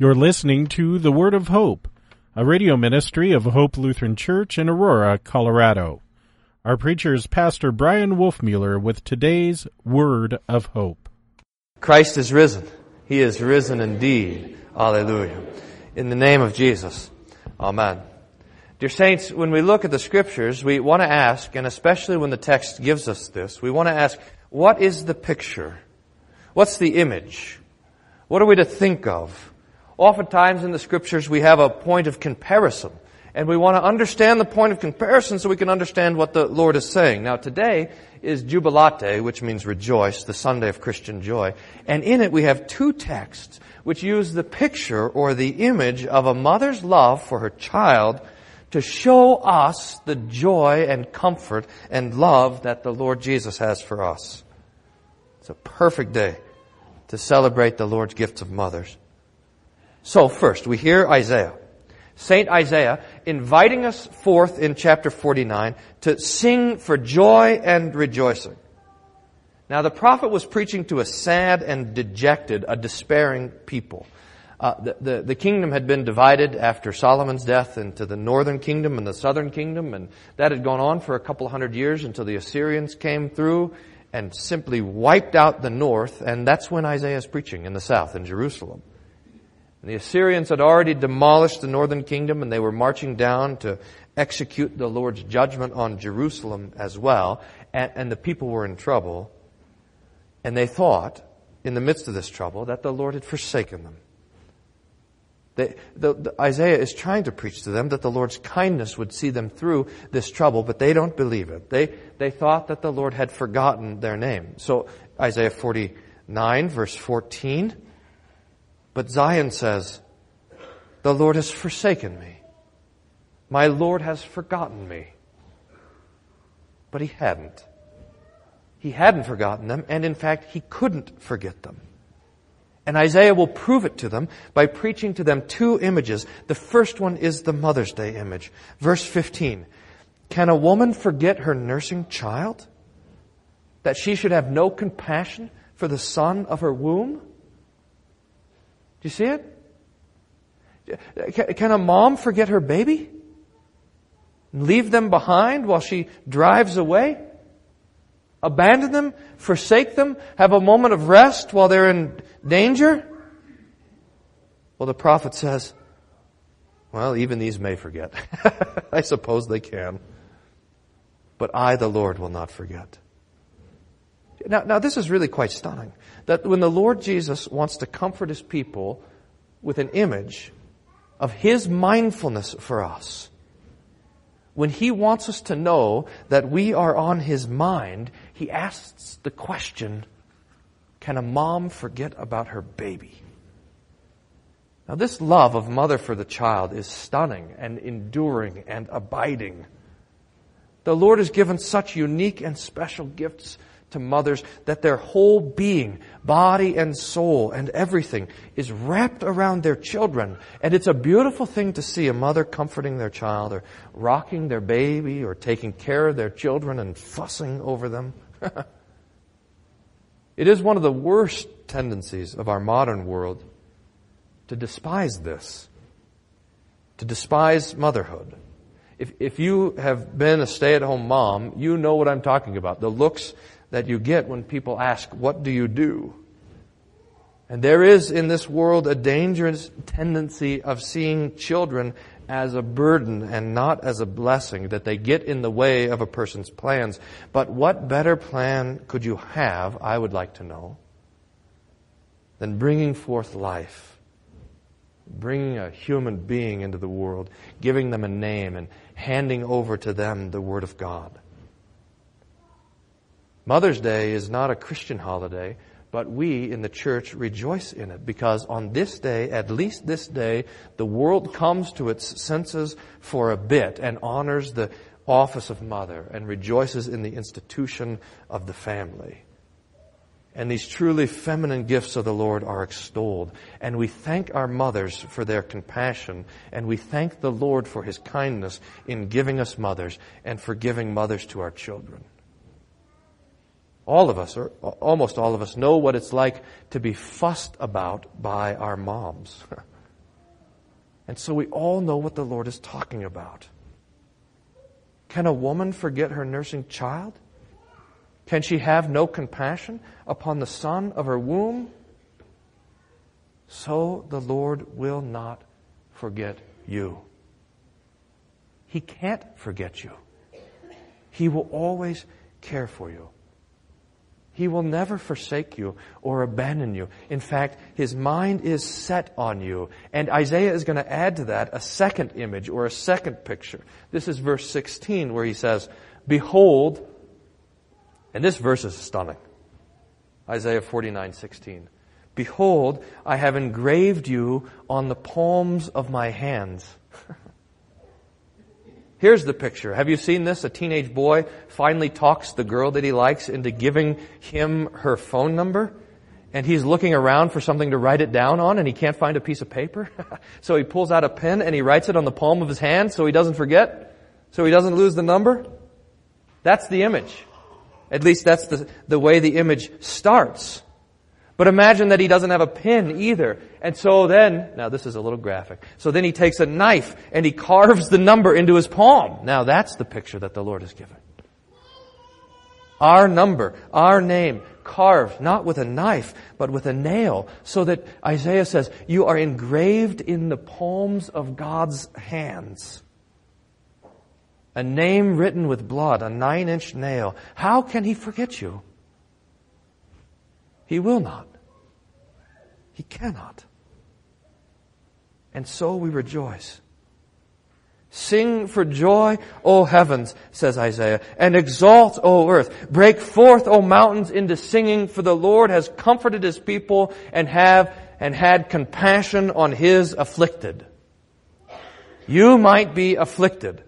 You're listening to The Word of Hope, a radio ministry of Hope Lutheran Church in Aurora, Colorado. Our preacher is Pastor Bryan Wolfmueller with today's Word of Hope. Christ is risen. He is risen indeed. Alleluia. In the name of Jesus. Amen. Dear saints, when we look at the scriptures, we want to ask, and especially when the text gives us this, we want to ask, what is the picture? What's the image? What are we to think of? Oftentimes in the scriptures we have a point of comparison. And we want to understand the point of comparison so we can understand what the Lord is saying. Now today is Jubilate, which means rejoice, the Sunday of Christian joy. And in it we have two texts which use the picture or the image of a mother's love for her child to show us the joy and comfort and love that the Lord Jesus has for us. It's a perfect day to celebrate the Lord's gifts of mothers. So first, we hear Isaiah. Saint Isaiah inviting us forth in chapter 49 to sing for joy and rejoicing. Now the prophet was preaching to a sad and dejected, a despairing people. Uh, the, the, the, kingdom had been divided after Solomon's death into the northern kingdom and the southern kingdom, and that had gone on for a couple hundred years until the Assyrians came through and simply wiped out the north, and that's when Isaiah is preaching in the south, in Jerusalem. And the Assyrians had already demolished the northern kingdom, and they were marching down to execute the Lord's judgment on Jerusalem as well, and, and the people were in trouble, and they thought, in the midst of this trouble, that the Lord had forsaken them. They, the, the, Isaiah is trying to preach to them that the Lord's kindness would see them through this trouble, but they don't believe it. They, they thought that the Lord had forgotten their name. So Isaiah 49 verse 14. But Zion says, the Lord has forsaken me. My Lord has forgotten me. But he hadn't. He hadn't forgotten them, and in fact, he couldn't forget them. And Isaiah will prove it to them by preaching to them two images. The first one is the Mother's Day image. Verse 15. Can a woman forget her nursing child? That she should have no compassion for the son of her womb? Do you see it? Can a mom forget her baby? And leave them behind while she drives away? Abandon them? Forsake them? Have a moment of rest while they're in danger? Well, the prophet says, well, even these may forget. I suppose they can. But I, the Lord, will not forget. Now, now, this is really quite stunning. That when the Lord Jesus wants to comfort His people with an image of His mindfulness for us, when He wants us to know that we are on His mind, He asks the question, can a mom forget about her baby? Now, this love of mother for the child is stunning and enduring and abiding. The Lord has given such unique and special gifts to mothers that their whole being, body and soul and everything is wrapped around their children. And it's a beautiful thing to see a mother comforting their child or rocking their baby or taking care of their children and fussing over them. It is one of the worst tendencies of our modern world to despise this, to despise motherhood. If, if you have been a stay-at-home mom, you know what I'm talking about. The looks that you get when people ask, what do you do? And there is in this world a dangerous tendency of seeing children as a burden and not as a blessing, that they get in the way of a person's plans. But what better plan could you have, I would like to know, than bringing forth life, bringing a human being into the world, giving them a name, and handing over to them the Word of God? Mother's Day is not a Christian holiday, but we in the church rejoice in it because on this day, at least this day, the world comes to its senses for a bit and honors the office of mother and rejoices in the institution of the family. And these truly feminine gifts of the Lord are extolled. And we thank our mothers for their compassion. And we thank the Lord for His kindness in giving us mothers and for giving mothers to our children. All of us, or almost all of us, know what it's like to be fussed about by our moms. And so we all know what the Lord is talking about. Can a woman forget her nursing child? Can she have no compassion upon the son of her womb? So the Lord will not forget you. He can't forget you. He will always care for you. He will never forsake you or abandon you. In fact, his mind is set on you. And Isaiah is going to add to that a second image or a second picture. This is verse 16 where he says, Behold, and this verse is stunning. Isaiah 49, 16. Behold, I have engraved you on the palms of my hands. Here's the picture. Have you seen this? A teenage boy finally talks the girl that he likes into giving him her phone number. And he's looking around for something to write it down on and he can't find a piece of paper. so he pulls out a pen and he writes it on the palm of his hand so he doesn't forget. So he doesn't lose the number. That's the image. At least that's the, the way the image starts. But imagine that he doesn't have a pin either. And so then, now this is a little graphic. So then he takes a knife and he carves the number into his palm. Now that's the picture that the Lord has given. Our number, our name, carved not with a knife, but with a nail, so that Isaiah says, you are engraved in the palms of God's hands. A name written with blood, a nine inch nail. How can he forget you? He will not. He cannot. And so we rejoice. Sing for joy, O heavens, says Isaiah, and exalt, O earth. Break forth, O mountains, into singing, for the Lord has comforted his people and have and had compassion on his afflicted. You might be afflicted,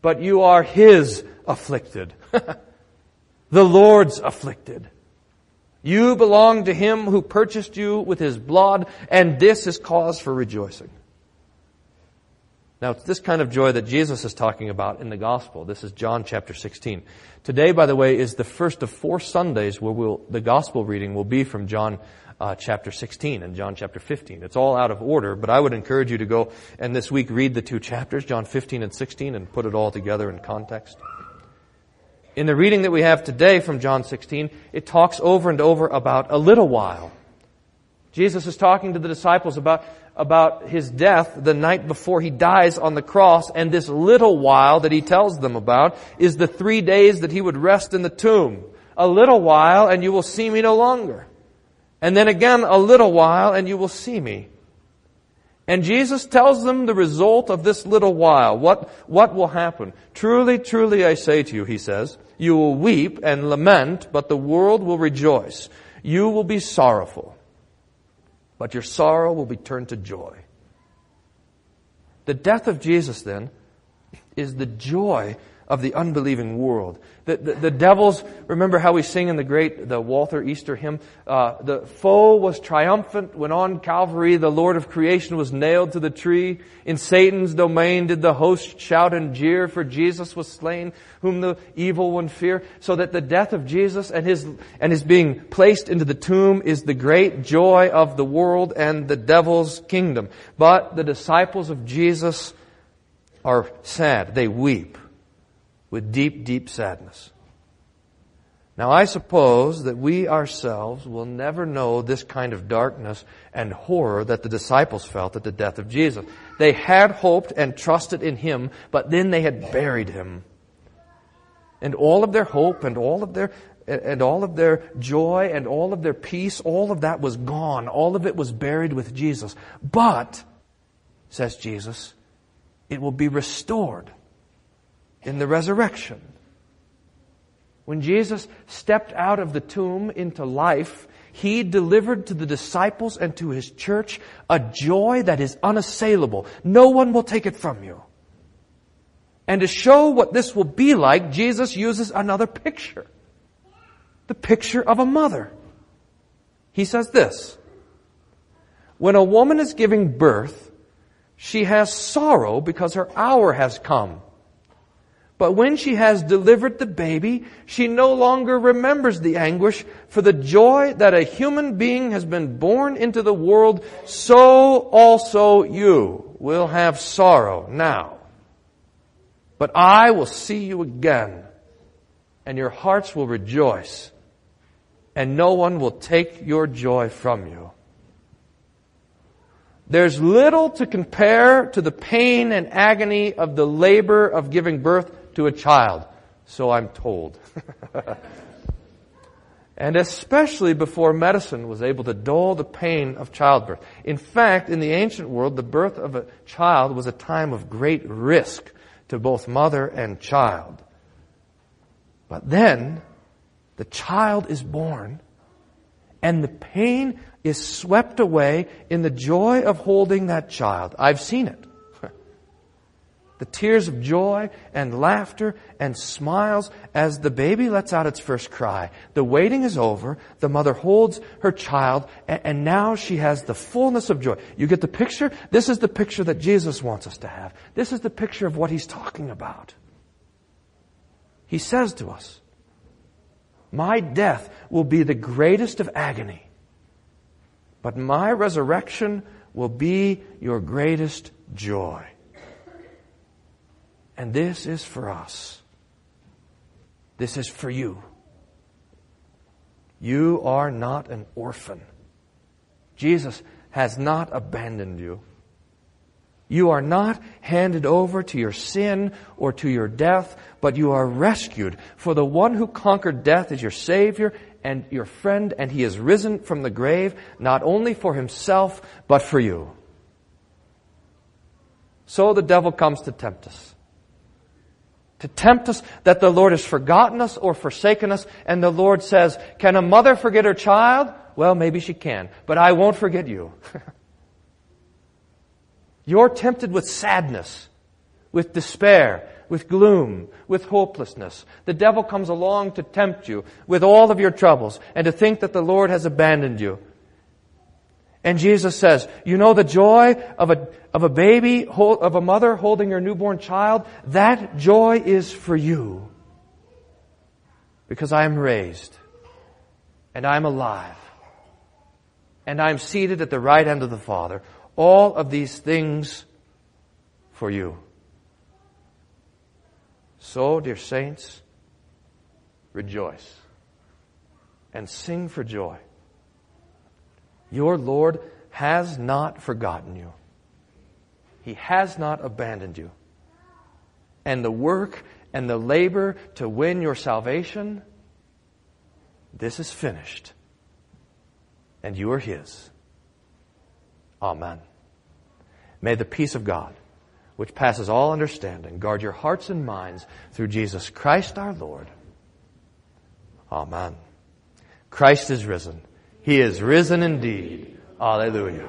but you are his afflicted. the Lord's afflicted. You belong to him who purchased you with his blood, and this is cause for rejoicing. Now, it's this kind of joy that Jesus is talking about in the gospel. This is John chapter 16. Today, by the way, is the first of four Sundays where we'll, the gospel reading will be from John uh, chapter 16 and John chapter 15. It's all out of order, but I would encourage you to go and this week read the two chapters, John 15 and 16, and put it all together in context. In the reading that we have today from John 16, it talks over and over about a little while. Jesus is talking to the disciples about, about his death the night before he dies on the cross, and this little while that he tells them about is the three days that he would rest in the tomb. A little while, and you will see me no longer. And then again, a little while, and you will see me. And Jesus tells them the result of this little while. What, what will happen? Truly, truly I say to you, he says, you will weep and lament, but the world will rejoice. You will be sorrowful, but your sorrow will be turned to joy. The death of Jesus then is the joy of the unbelieving world. The, the, the, devils, remember how we sing in the great, the Walther Easter hymn, uh, the foe was triumphant when on Calvary the Lord of creation was nailed to the tree. In Satan's domain did the host shout and jeer, for Jesus was slain, whom the evil one fear. So that the death of Jesus and his, and his being placed into the tomb is the great joy of the world and the devil's kingdom. But the disciples of Jesus are sad. They weep with deep, deep sadness. Now I suppose that we ourselves will never know this kind of darkness and horror that the disciples felt at the death of Jesus. They had hoped and trusted in Him, but then they had buried Him. And all of their hope and all of their and all of their joy and all of their peace, all of that was gone. All of it was buried with Jesus. But, says Jesus, it will be restored in the resurrection. When Jesus stepped out of the tomb into life, he delivered to the disciples and to his church a joy that is unassailable. No one will take it from you. And to show what this will be like, Jesus uses another picture. The picture of a mother. He says this. When a woman is giving birth, she has sorrow because her hour has come. But when she has delivered the baby, she no longer remembers the anguish for the joy that a human being has been born into the world, so also you will have sorrow now. But I will see you again, and your hearts will rejoice, and no one will take your joy from you. There's little to compare to the pain and agony of the labor of giving birth to a child. So I'm told. and especially before medicine was able to dull the pain of childbirth. In fact, in the ancient world, the birth of a child was a time of great risk to both mother and child. But then, the child is born, and the pain is swept away in the joy of holding that child. I've seen it the tears of joy and laughter and smiles as the baby lets out its first cry. The waiting is over. The mother holds her child and, now she has the fullness of joy. You get the picture? This is the picture that Jesus wants us to have. This is the picture of what he's talking about. He says to us, my death will be the greatest of agony, but my resurrection will be your greatest joy. And this is for us. This is for you. You are not an orphan. Jesus has not abandoned you. You are not handed over to your sin or to your death, but you are rescued. For the one who conquered death is your Savior and your friend, and He is risen from the grave, not only for Himself, but for you. So the devil comes to tempt us to tempt us that the Lord has forgotten us or forsaken us. And the Lord says, can a mother forget her child? Well, maybe she can, but I won't forget you. You're tempted with sadness, with despair, with gloom, with hopelessness. The devil comes along to tempt you with all of your troubles and to think that the Lord has abandoned you. And Jesus says, you know the joy of a, of a baby, of a mother holding her newborn child? That joy is for you. Because I am raised. And I am alive. And I am seated at the right hand of the Father. All of these things for you. So, dear saints, rejoice and sing for joy. Your Lord has not forgotten you. He has not abandoned you. And the work and the labor to win your salvation, this is finished. And you are His. Amen. May the peace of God, which passes all understanding, guard your hearts and minds through Jesus Christ our Lord. Amen. Christ is risen. He is risen indeed. Alleluia.